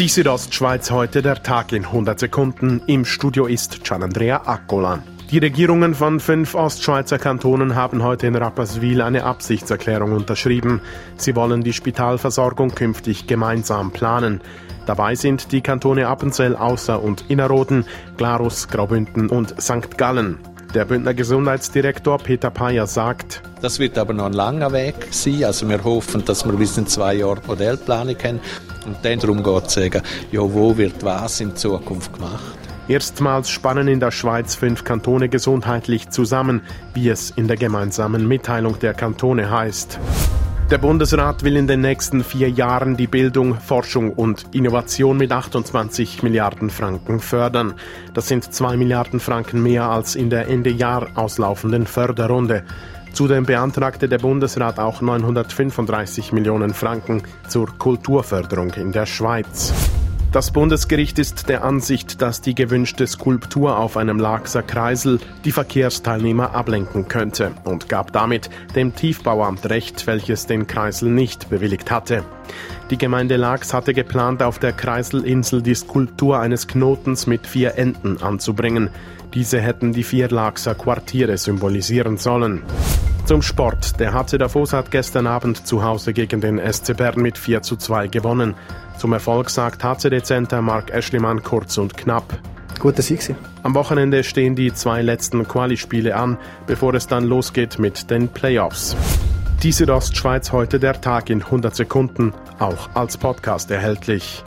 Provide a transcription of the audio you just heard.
Die Südostschweiz heute der Tag in 100 Sekunden. Im Studio ist Gianandrea Accola. Die Regierungen von fünf Ostschweizer Kantonen haben heute in Rapperswil eine Absichtserklärung unterschrieben. Sie wollen die Spitalversorgung künftig gemeinsam planen. Dabei sind die Kantone Appenzell, Ausser und Innerrhoden, Glarus, Graubünden und St. Gallen. Der Bündner Gesundheitsdirektor Peter Payer sagt, das wird aber noch ein langer Weg sein. Also wir hoffen, dass wir bis in zwei Jahren Modellplanung haben und dann darum geht zu sagen, ja, wo wird was in Zukunft gemacht. Erstmals spannen in der Schweiz fünf Kantone gesundheitlich zusammen, wie es in der gemeinsamen Mitteilung der Kantone heißt. Der Bundesrat will in den nächsten vier Jahren die Bildung, Forschung und Innovation mit 28 Milliarden Franken fördern. Das sind zwei Milliarden Franken mehr als in der Ende Jahr auslaufenden Förderrunde. Zudem beantragte der Bundesrat auch 935 Millionen Franken zur Kulturförderung in der Schweiz. Das Bundesgericht ist der Ansicht, dass die gewünschte Skulptur auf einem Lachser Kreisel die Verkehrsteilnehmer ablenken könnte und gab damit dem Tiefbauamt Recht, welches den Kreisel nicht bewilligt hatte. Die Gemeinde Lachs hatte geplant, auf der Kreiselinsel die Skulptur eines Knotens mit vier Enden anzubringen. Diese hätten die vier Lachser Quartiere symbolisieren sollen. Zum Sport. Der HC Davos hat gestern Abend zu Hause gegen den SC Bern mit 4 zu 2 gewonnen. Zum Erfolg sagt HCD-Center Mark Eschlimann kurz und knapp. Guter Sieg. Am Wochenende stehen die zwei letzten Quali-Spiele an, bevor es dann losgeht mit den Playoffs. Die Südostschweiz heute der Tag in 100 Sekunden, auch als Podcast erhältlich.